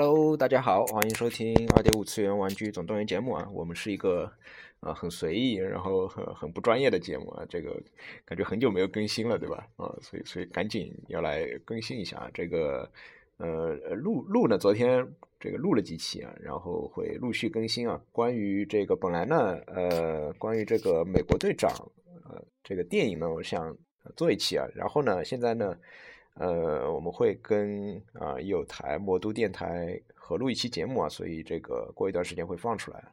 Hello，大家好，欢迎收听二点五次元玩具总动员节目啊。我们是一个啊很随意，然后很很不专业的节目啊。这个感觉很久没有更新了，对吧？啊，所以所以赶紧要来更新一下啊。这个呃录录呢，昨天这个录了几期啊，然后会陆续更新啊。关于这个本来呢，呃，关于这个美国队长呃这个电影呢，我想做一期啊。然后呢，现在呢。呃，我们会跟啊有台魔都电台合录一期节目啊，所以这个过一段时间会放出来。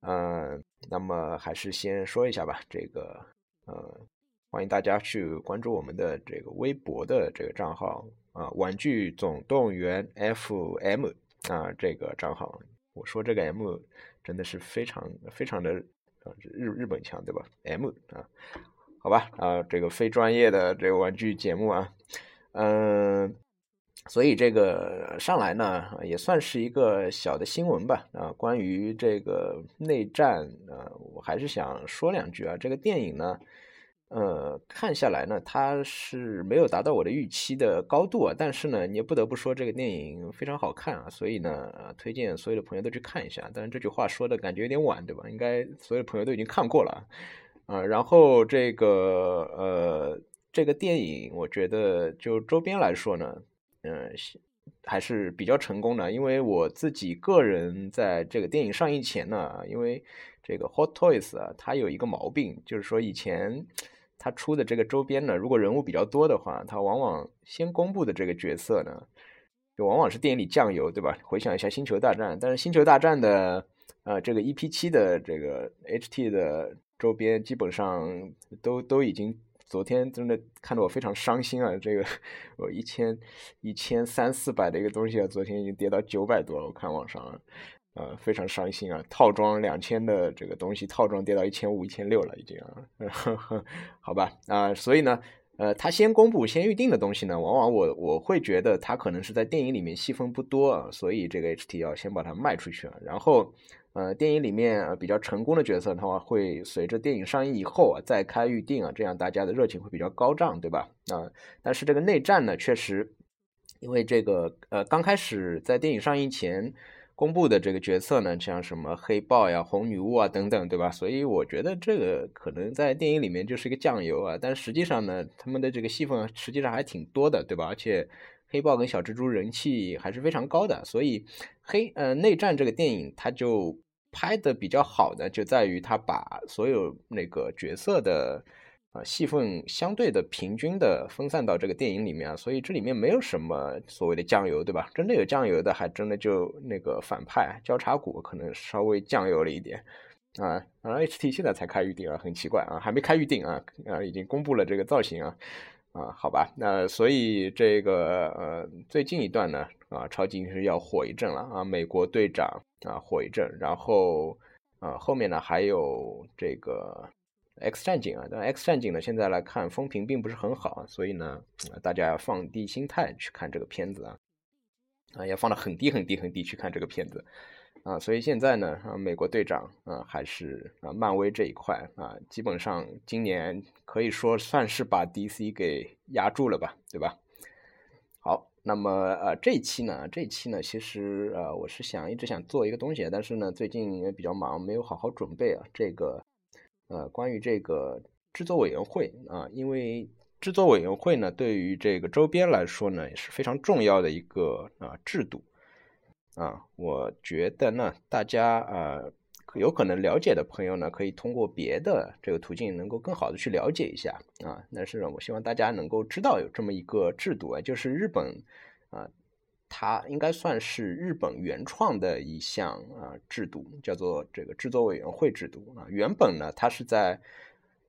嗯，那么还是先说一下吧，这个呃，欢迎大家去关注我们的这个微博的这个账号啊，玩具总动员 FM 啊这个账号。我说这个 M 真的是非常非常的啊日日本腔对吧？M 啊，好吧啊，这个非专业的这个玩具节目啊。嗯，所以这个上来呢，也算是一个小的新闻吧。啊，关于这个内战，啊，我还是想说两句啊。这个电影呢，呃，看下来呢，它是没有达到我的预期的高度啊。但是呢，你也不得不说这个电影非常好看啊。所以呢，推荐所有的朋友都去看一下。但是这句话说的感觉有点晚，对吧？应该所有的朋友都已经看过了啊。然后这个呃。这个电影，我觉得就周边来说呢，嗯，还是比较成功的。因为我自己个人在这个电影上映前呢，因为这个 Hot Toys 啊，它有一个毛病，就是说以前它出的这个周边呢，如果人物比较多的话，它往往先公布的这个角色呢，就往往是电影里酱油，对吧？回想一下《星球大战》，但是《星球大战》的呃这个 EP 七的这个 HT 的周边，基本上都都已经。昨天真的看得我非常伤心啊！这个我一千一千三四百的一个东西啊，昨天已经跌到九百多了。我看网上，呃，非常伤心啊！套装两千的这个东西，套装跌到一千五、一千六了，已经啊。好吧，啊，所以呢，呃，他先公布、先预定的东西呢，往往我我会觉得他可能是在电影里面戏份不多啊，所以这个 HT 要先把它卖出去啊，然后。呃，电影里面比较成功的角色的话，会随着电影上映以后啊，再开预定啊，这样大家的热情会比较高涨，对吧？啊，但是这个内战呢，确实，因为这个呃，刚开始在电影上映前公布的这个角色呢，像什么黑豹呀、红女巫啊等等，对吧？所以我觉得这个可能在电影里面就是一个酱油啊，但实际上呢，他们的这个戏份实际上还挺多的，对吧？而且黑豹跟小蜘蛛人气还是非常高的，所以黑呃内战这个电影它就。拍的比较好的就在于他把所有那个角色的啊戏份相对的平均的分散到这个电影里面啊，所以这里面没有什么所谓的酱油，对吧？真的有酱油的，还真的就那个反派交叉骨可能稍微酱油了一点啊。啊，HT 现在才开预定啊，很奇怪啊，还没开预定啊啊，已经公布了这个造型啊。啊，好吧，那所以这个呃，最近一段呢，啊，超级英雄要火一阵了啊，美国队长啊火一阵，然后啊后面呢还有这个 X 战警啊，但 X 战警呢现在来看风评并不是很好，所以呢大家要放低心态去看这个片子啊，啊要放到很低很低很低去看这个片子。啊，所以现在呢，啊，美国队长啊，还是啊，漫威这一块啊，基本上今年可以说算是把 DC 给压住了吧，对吧？那么呃，这一期呢，这一期呢，其实呃，我是想一直想做一个东西，但是呢，最近也比较忙，没有好好准备啊。这个呃，关于这个制作委员会啊，因为制作委员会呢，对于这个周边来说呢，也是非常重要的一个啊制度。啊，我觉得呢，大家呃有可能了解的朋友呢，可以通过别的这个途径，能够更好的去了解一下啊。但是呢我希望大家能够知道有这么一个制度啊，就是日本啊，它应该算是日本原创的一项啊制度，叫做这个制作委员会制度啊。原本呢，它是在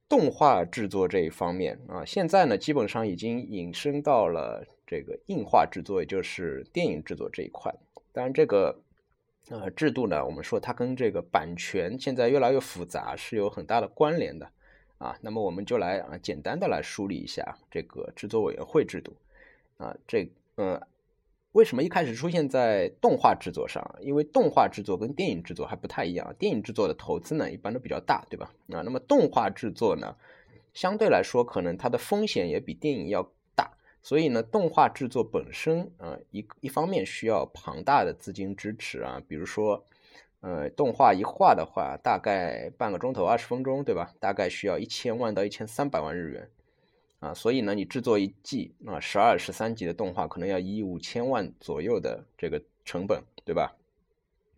动画制作这一方面啊，现在呢，基本上已经引申到了这个硬画制作，也就是电影制作这一块。当然，这个呃制度呢，我们说它跟这个版权现在越来越复杂是有很大的关联的啊。那么我们就来啊简单的来梳理一下这个制作委员会制度啊。这呃为什么一开始出现在动画制作上？因为动画制作跟电影制作还不太一样，电影制作的投资呢一般都比较大，对吧？啊，那么动画制作呢相对来说可能它的风险也比电影要所以呢，动画制作本身啊，一一方面需要庞大的资金支持啊，比如说，呃，动画一画的话，大概半个钟头二十分钟，对吧？大概需要一千万到一千三百万日元啊，所以呢，你制作一季啊十二十三集的动画，可能要一亿五千万左右的这个成本，对吧？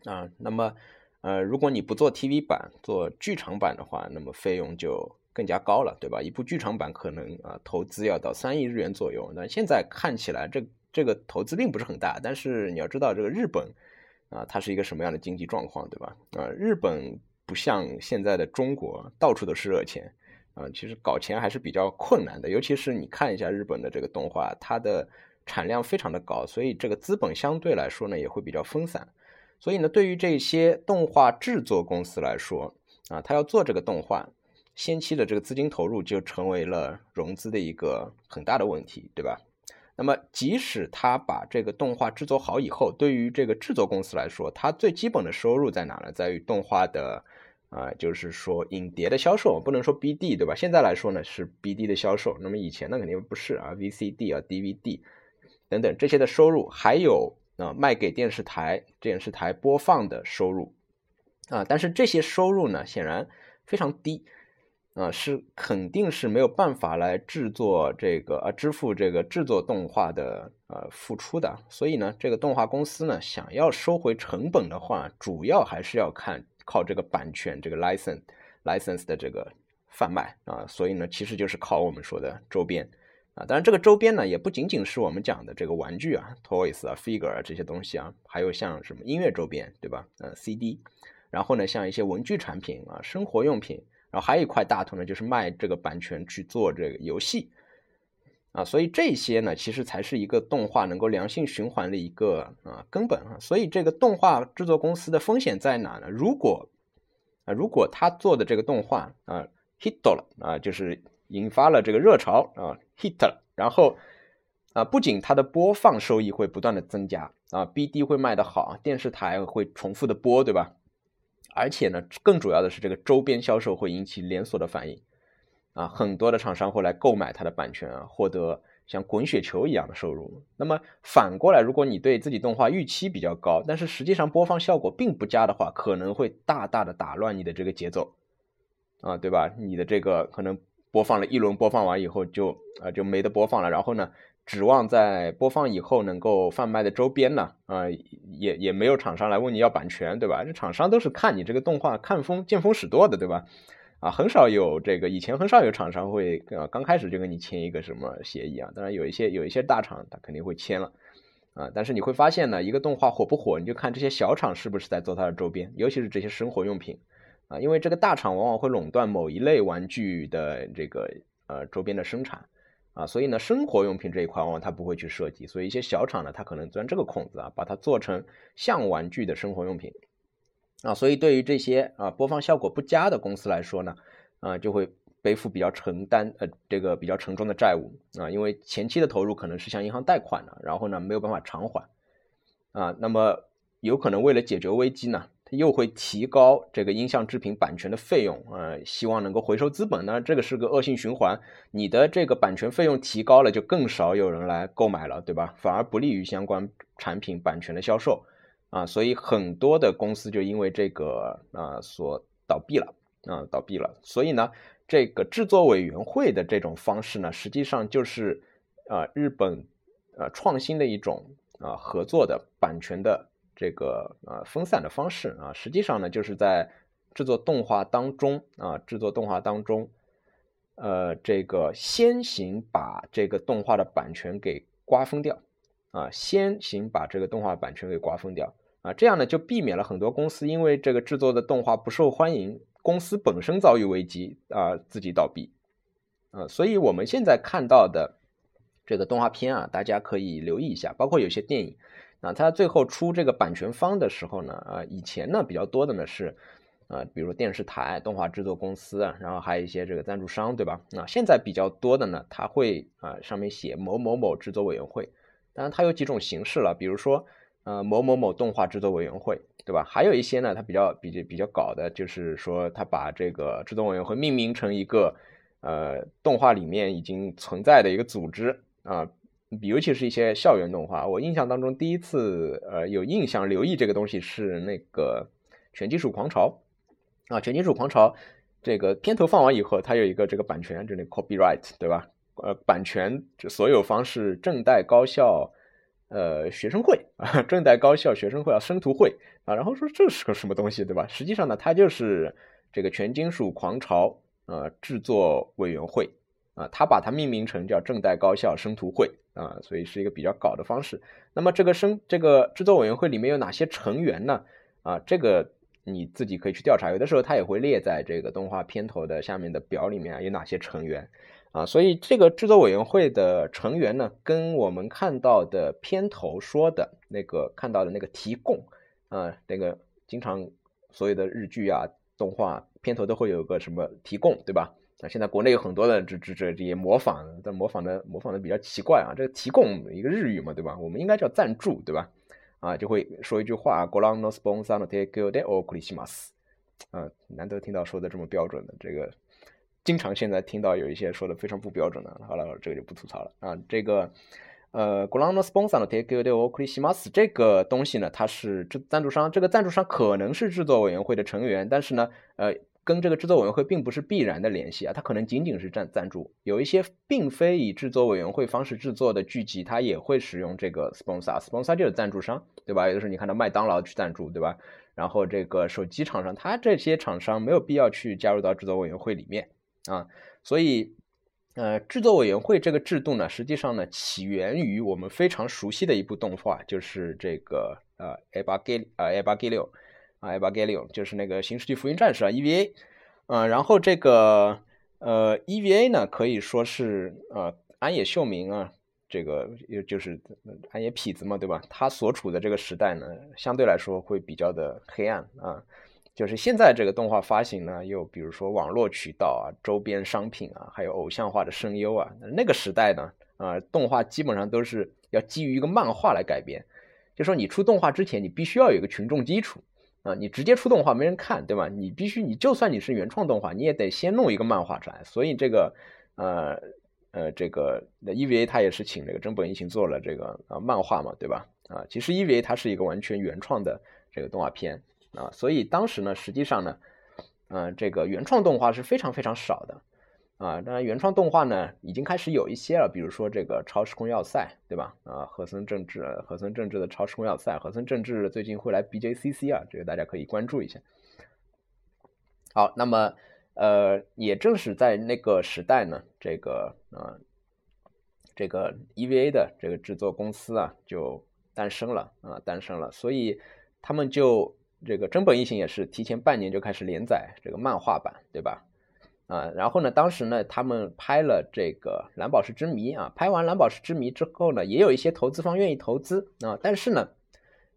啊，那么呃，如果你不做 TV 版，做剧场版的话，那么费用就。更加高了，对吧？一部剧场版可能啊，投资要到三亿日元左右。那现在看起来，这这个投资并不是很大。但是你要知道，这个日本啊，它是一个什么样的经济状况，对吧？啊，日本不像现在的中国，到处都是热钱啊。其实搞钱还是比较困难的。尤其是你看一下日本的这个动画，它的产量非常的高，所以这个资本相对来说呢，也会比较分散。所以呢，对于这些动画制作公司来说啊，他要做这个动画。先期的这个资金投入就成为了融资的一个很大的问题，对吧？那么即使他把这个动画制作好以后，对于这个制作公司来说，它最基本的收入在哪呢？在于动画的啊，就是说影碟的销售，不能说 BD，对吧？现在来说呢是 BD 的销售，那么以前那肯定不是啊，VCD 啊、DVD 等等这些的收入，还有啊卖给电视台、电视台播放的收入啊，但是这些收入呢显然非常低。啊，是肯定是没有办法来制作这个啊，支付这个制作动画的呃付出的。所以呢，这个动画公司呢，想要收回成本的话，主要还是要看靠这个版权这个 license license 的这个贩卖啊。所以呢，其实就是靠我们说的周边啊。当然，这个周边呢，也不仅仅是我们讲的这个玩具啊，toys 啊，figure 啊这些东西啊，还有像什么音乐周边，对吧？呃，CD，然后呢，像一些文具产品啊，生活用品。然后还有一块大头呢，就是卖这个版权去做这个游戏，啊，所以这些呢，其实才是一个动画能够良性循环的一个啊根本啊。所以这个动画制作公司的风险在哪呢？如果啊，如果他做的这个动画啊 hit 到了啊，就是引发了这个热潮啊 hit 了，然后啊，不仅它的播放收益会不断的增加啊，BD 会卖得好，电视台会重复的播，对吧？而且呢，更主要的是这个周边销售会引起连锁的反应，啊，很多的厂商会来购买它的版权啊，获得像滚雪球一样的收入。那么反过来，如果你对自己动画预期比较高，但是实际上播放效果并不佳的话，可能会大大的打乱你的这个节奏，啊，对吧？你的这个可能播放了一轮，播放完以后就啊就没得播放了，然后呢？指望在播放以后能够贩卖的周边呢？啊，也也没有厂商来问你要版权，对吧？这厂商都是看你这个动画看风见风使舵的，对吧？啊，很少有这个以前很少有厂商会啊刚开始就跟你签一个什么协议啊。当然有一些有一些大厂他肯定会签了啊。但是你会发现呢，一个动画火不火，你就看这些小厂是不是在做它的周边，尤其是这些生活用品啊，因为这个大厂往往会垄断某一类玩具的这个呃周边的生产。啊，所以呢，生活用品这一块往往它不会去涉及，所以一些小厂呢，它可能钻这个空子啊，把它做成像玩具的生活用品。啊，所以对于这些啊播放效果不佳的公司来说呢，啊就会背负比较承担呃这个比较沉重的债务啊，因为前期的投入可能是向银行贷款的，然后呢没有办法偿还啊，那么有可能为了解决危机呢。又会提高这个音像制品版权的费用，呃，希望能够回收资本呢，这个是个恶性循环。你的这个版权费用提高了，就更少有人来购买了，对吧？反而不利于相关产品版权的销售，啊，所以很多的公司就因为这个啊所倒闭了，啊，倒闭了。所以呢，这个制作委员会的这种方式呢，实际上就是啊日本呃创新的一种啊合作的版权的。这个啊分散的方式啊，实际上呢，就是在制作动画当中啊，制作动画当中，呃，这个先行把这个动画的版权给瓜分掉啊，先行把这个动画版权给瓜分掉啊，这样呢就避免了很多公司因为这个制作的动画不受欢迎，公司本身遭遇危机啊，自己倒闭啊，所以我们现在看到的这个动画片啊，大家可以留意一下，包括有些电影。那他最后出这个版权方的时候呢，呃，以前呢比较多的呢是，呃，比如电视台、动画制作公司啊，然后还有一些这个赞助商，对吧？那现在比较多的呢，他会啊上面写某某某制作委员会，当然它有几种形式了，比如说呃某某某动画制作委员会，对吧？还有一些呢，它比较比较比较搞的就是说，他把这个制作委员会命名成一个呃动画里面已经存在的一个组织啊。尤其是一些校园动画，我印象当中第一次呃有印象留意这个东西是那个《全金属狂潮》啊，《全金属狂潮》这个片头放完以后，它有一个这个版权，就那 copyright 对吧？呃，版权所有方是正代高校呃学生会啊，正代高校学生会啊，生徒会啊，然后说这是个什么东西对吧？实际上呢，它就是这个《全金属狂潮》呃制作委员会。啊，他把它命名成叫正代高校生徒会啊，所以是一个比较搞的方式。那么这个生这个制作委员会里面有哪些成员呢？啊，这个你自己可以去调查，有的时候它也会列在这个动画片头的下面的表里面啊，有哪些成员啊？所以这个制作委员会的成员呢，跟我们看到的片头说的那个看到的那个提供啊，那个经常所有的日剧啊动画片头都会有个什么提供，对吧？那现在国内有很多的这这这这些模仿，但模仿的模仿的比较奇怪啊。这个提供一个日语嘛，对吧？我们应该叫赞助，对吧？啊，就会说一句话，“ご覧のスポンサーの提供でお送りします”。啊，难得听到说的这么标准的，这个经常现在听到有一些说的非常不标准的。好了，这个就不吐槽了啊。这个呃，“ご覧のスポンサーの提供でお送りします”这个东西呢，它是制赞助商，这个赞助商可能是制作委员会的成员，但是呢，呃。 跟这个制作委员会并不是必然的联系啊，它可能仅仅是赞赞助。有一些并非以制作委员会方式制作的剧集，它也会使用这个 sponsor，sponsor 就是赞助商，对吧？有的时候你看到麦当劳去赞助，对吧？然后这个手机厂商，它这些厂商没有必要去加入到制作委员会里面啊。所以，呃，制作委员会这个制度呢，实际上呢，起源于我们非常熟悉的一部动画，就是这个呃，A 八 G 呃 A 八 G 六。啊，Evangelion 就是那个《新世纪福音战士》啊，EVA，嗯，然后这个呃，EVA 呢可以说是呃，安野秀明啊，这个又就是安野痞子嘛，对吧？他所处的这个时代呢，相对来说会比较的黑暗啊。就是现在这个动画发行呢，又比如说网络渠道啊、周边商品啊，还有偶像化的声优啊，那个时代呢，啊，动画基本上都是要基于一个漫画来改编，就说你出动画之前，你必须要有一个群众基础。啊，你直接出动画没人看，对吧？你必须，你就算你是原创动画，你也得先弄一个漫画出来。所以这个，呃呃，这个 EVA 它也是请这个真本一行做了这个啊漫画嘛，对吧？啊，其实 EVA 它是一个完全原创的这个动画片啊，所以当时呢，实际上呢，嗯，这个原创动画是非常非常少的。啊，当然原创动画呢已经开始有一些了，比如说这个《超时空要塞》，对吧？啊，和森政治，和森政治的《超时空要塞》，和森政治最近会来 BJCC 啊，这个大家可以关注一下。好，那么呃，也正是在那个时代呢，这个啊，这个 EVA 的这个制作公司啊就诞生了啊，诞生了，所以他们就这个真本一行也是提前半年就开始连载这个漫画版，对吧？啊，然后呢，当时呢，他们拍了这个《蓝宝石之谜》啊，拍完《蓝宝石之谜》之后呢，也有一些投资方愿意投资啊，但是呢，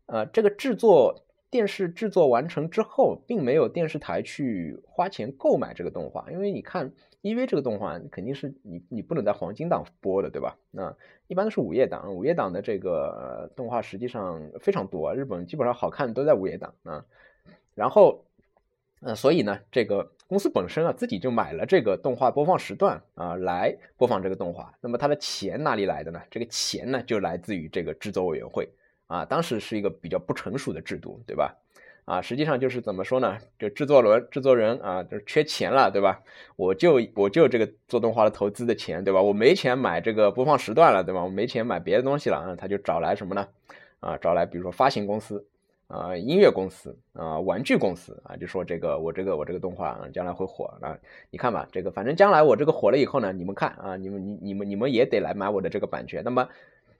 呃，这个制作电视制作完成之后，并没有电视台去花钱购买这个动画，因为你看，EV 这个动画肯定是你你不能在黄金档播的，对吧？那一般都是午夜档，午夜档的这个动画实际上非常多，日本基本上好看都在午夜档啊，然后。嗯，所以呢，这个公司本身啊，自己就买了这个动画播放时段啊，来播放这个动画。那么它的钱哪里来的呢？这个钱呢，就来自于这个制作委员会啊。当时是一个比较不成熟的制度，对吧？啊，实际上就是怎么说呢？就制作人制作人啊，就是缺钱了，对吧？我就我就这个做动画的投资的钱，对吧？我没钱买这个播放时段了，对吧？我没钱买别的东西了啊，他就找来什么呢？啊，找来比如说发行公司。啊，音乐公司啊，玩具公司啊，就说这个我这个我这个动画啊，将来会火啊。你看吧，这个反正将来我这个火了以后呢，你们看啊，你们你你们你们也得来买我的这个版权。那么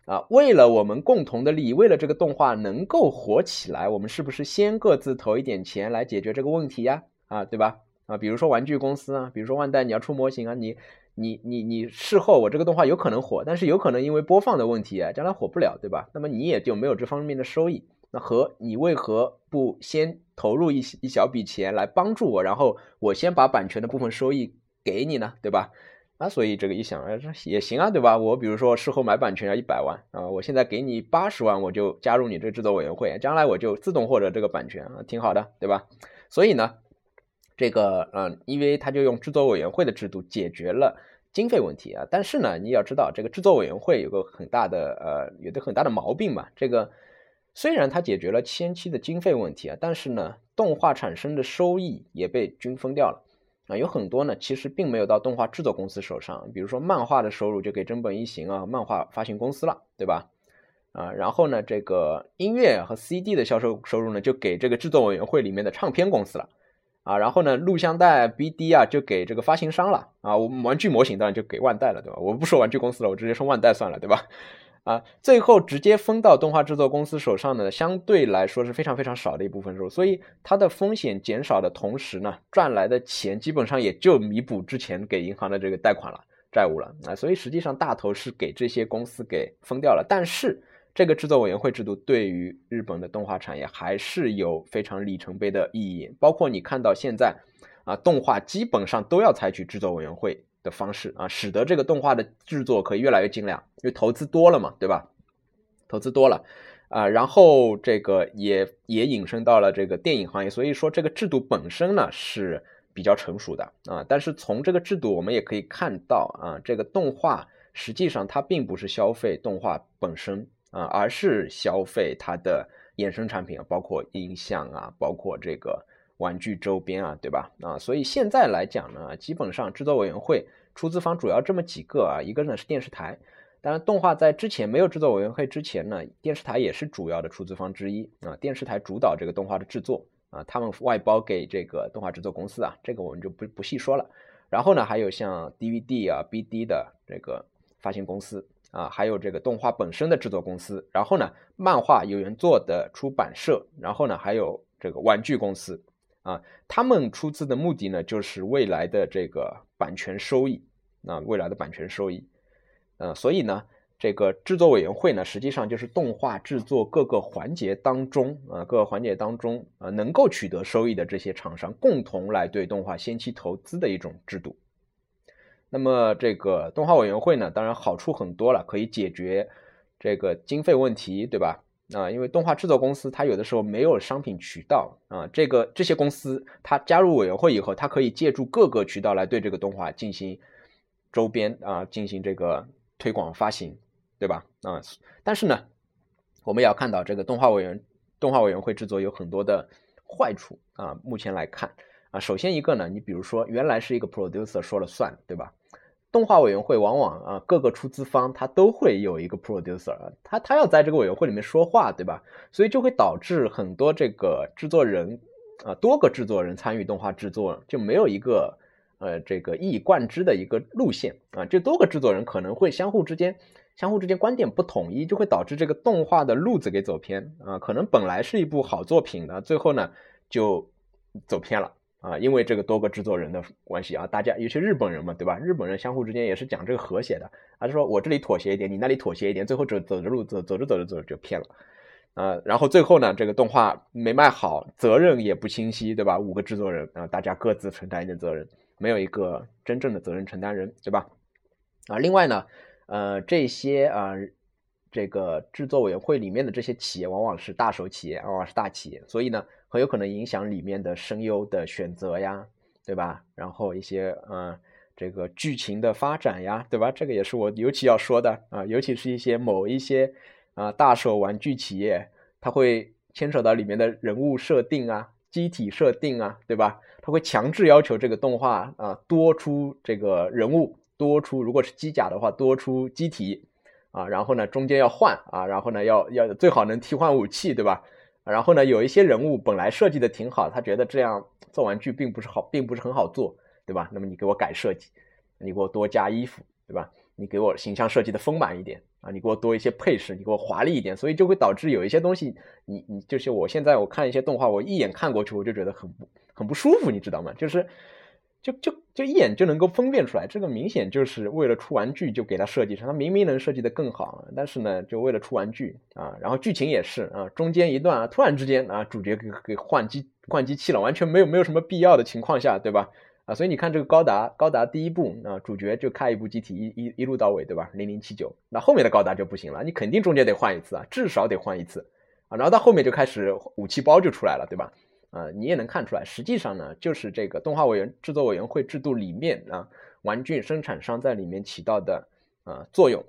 啊，为了我们共同的利益，为了这个动画能够火起来，我们是不是先各自投一点钱来解决这个问题呀？啊，对吧？啊，比如说玩具公司啊，比如说万代，你要出模型啊，你你你你事后我这个动画有可能火，但是有可能因为播放的问题啊，将来火不了，对吧？那么你也就没有这方面的收益。那和你为何不先投入一一小笔钱来帮助我，然后我先把版权的部分收益给你呢，对吧？啊，所以这个一想，哎，这也行啊，对吧？我比如说事后买版权要一百万啊，我现在给你八十万，我就加入你这个制作委员会，将来我就自动获得这个版权啊，挺好的，对吧？所以呢，这个嗯，因为他就用制作委员会的制度解决了经费问题啊。但是呢，你要知道这个制作委员会有个很大的呃，有的很大的毛病嘛。这个虽然它解决了前期的经费问题啊，但是呢，动画产生的收益也被均分掉了啊。有很多呢，其实并没有到动画制作公司手上，比如说漫画的收入就给真本一行啊，漫画发行公司了，对吧？啊，然后呢，这个音乐和 CD 的销售收入呢，就给这个制作委员会里面的唱片公司了，啊，然后呢，录像带 BD 啊，就给这个发行商了，啊，我们玩具模型当然就给万代了，对吧？我不说玩具公司了，我直接说万代算了，对吧？啊，最后直接分到动画制作公司手上呢，相对来说是非常非常少的一部分收入，所以它的风险减少的同时呢，赚来的钱基本上也就弥补之前给银行的这个贷款了债务了，啊，所以实际上大头是给这些公司给分掉了，但是。这个制作委员会制度对于日本的动画产业还是有非常里程碑的意义，包括你看到现在，啊，动画基本上都要采取制作委员会的方式啊，使得这个动画的制作可以越来越精良，因为投资多了嘛，对吧？投资多了，啊，然后这个也也引申到了这个电影行业，所以说这个制度本身呢是比较成熟的啊，但是从这个制度我们也可以看到啊，这个动画实际上它并不是消费动画本身。啊，而是消费它的衍生产品，包括音像啊，包括这个玩具周边啊，对吧？啊，所以现在来讲呢，基本上制作委员会出资方主要这么几个啊，一个呢是电视台，当然动画在之前没有制作委员会之前呢，电视台也是主要的出资方之一啊，电视台主导这个动画的制作啊，他们外包给这个动画制作公司啊，这个我们就不不细说了。然后呢，还有像 DVD 啊、BD 的这个发行公司。啊，还有这个动画本身的制作公司，然后呢，漫画有原作的出版社，然后呢，还有这个玩具公司，啊，他们出资的目的呢，就是未来的这个版权收益，啊，未来的版权收益，呃，所以呢，这个制作委员会呢，实际上就是动画制作各个环节当中，啊，各个环节当中，啊，能够取得收益的这些厂商共同来对动画先期投资的一种制度。那么这个动画委员会呢，当然好处很多了，可以解决这个经费问题，对吧？啊，因为动画制作公司它有的时候没有商品渠道啊，这个这些公司它加入委员会以后，它可以借助各个渠道来对这个动画进行周边啊，进行这个推广发行，对吧？啊，但是呢，我们也要看到这个动画委员动画委员会制作有很多的坏处啊，目前来看啊，首先一个呢，你比如说原来是一个 producer 说了算，对吧？动画委员会往往啊，各个出资方他都会有一个 producer，他他要在这个委员会里面说话，对吧？所以就会导致很多这个制作人啊，多个制作人参与动画制作，就没有一个呃这个一以贯之的一个路线啊。这多个制作人可能会相互之间相互之间观点不统一，就会导致这个动画的路子给走偏啊。可能本来是一部好作品的，最后呢就走偏了。啊，因为这个多个制作人的关系啊，大家尤其日本人嘛，对吧？日本人相互之间也是讲这个和谐的，还是说我这里妥协一点，你那里妥协一点，最后走走着路走走着走着走着就偏了，啊，然后最后呢，这个动画没卖好，责任也不清晰，对吧？五个制作人啊，大家各自承担一点责任，没有一个真正的责任承担人，对吧？啊，另外呢，呃，这些啊，这个制作委员会里面的这些企业往往是大手企业，往往是大企业，所以呢。很有可能影响里面的声优的选择呀，对吧？然后一些嗯，这个剧情的发展呀，对吧？这个也是我尤其要说的啊，尤其是一些某一些啊大手玩具企业，它会牵扯到里面的人物设定啊、机体设定啊，对吧？它会强制要求这个动画啊多出这个人物，多出如果是机甲的话多出机体啊，然后呢中间要换啊，然后呢要要最好能替换武器，对吧？然后呢，有一些人物本来设计的挺好，他觉得这样做玩具并不是好，并不是很好做，对吧？那么你给我改设计，你给我多加衣服，对吧？你给我形象设计的丰满一点啊，你给我多一些配饰，你给我华丽一点，所以就会导致有一些东西，你你就是我现在我看一些动画，我一眼看过去我就觉得很不很不舒服，你知道吗？就是。就就就一眼就能够分辨出来，这个明显就是为了出玩具就给它设计成，它明明能设计的更好，但是呢，就为了出玩具啊。然后剧情也是啊，中间一段啊，突然之间啊，主角给给换机换机器了，完全没有没有什么必要的情况下，对吧？啊，所以你看这个高达，高达第一部啊，主角就开一部机体一一一路到尾，对吧？零零七九，那后面的高达就不行了，你肯定中间得换一次啊，至少得换一次啊，然后到后面就开始武器包就出来了，对吧？啊，你也能看出来，实际上呢，就是这个动画委员制作委员会制度里面啊，玩具生产商在里面起到的啊作用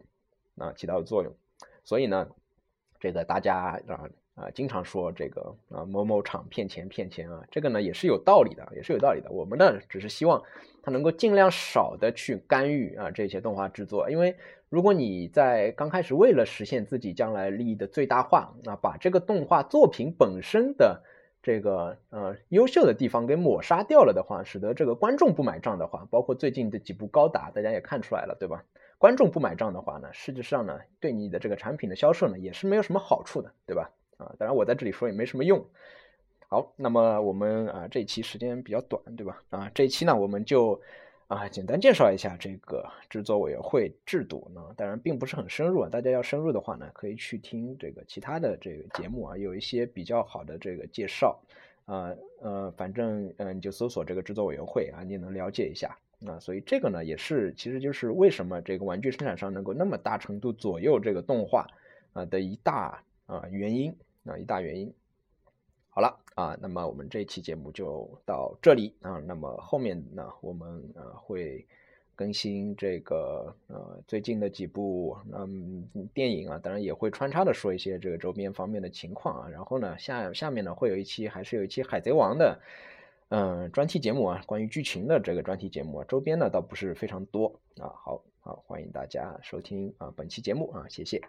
啊起到的作用。所以呢，这个大家啊啊经常说这个啊某某厂骗钱骗钱啊，这个呢也是有道理的，也是有道理的。我们呢只是希望他能够尽量少的去干预啊这些动画制作，因为如果你在刚开始为了实现自己将来利益的最大化，那把这个动画作品本身的这个呃优秀的地方给抹杀掉了的话，使得这个观众不买账的话，包括最近的几部高达，大家也看出来了，对吧？观众不买账的话呢，实际上呢，对你的这个产品的销售呢，也是没有什么好处的，对吧？啊，当然我在这里说也没什么用。好，那么我们啊这一期时间比较短，对吧？啊，这一期呢，我们就啊简单介绍一下这个制作委员会制度呢，当然并不是很深入啊。大家要深入的话呢，可以去听这个其他的这个节目啊，有一些比较好的这个介绍。啊呃，反正嗯，你就搜索这个制作委员会啊，你能了解一下。啊，所以这个呢，也是其实就是为什么这个玩具生产商能够那么大程度左右这个动画啊的一大啊原因啊一大原因。好了啊，那么我们这一期节目就到这里啊，那么后面呢，我们呃会更新这个呃最近的几部嗯电影啊，当然也会穿插的说一些这个周边方面的情况啊，然后呢下下面呢会有一期还是有一期海贼王的。嗯，专题节目啊，关于剧情的这个专题节目啊，周边呢倒不是非常多啊。好好，欢迎大家收听啊本期节目啊，谢谢。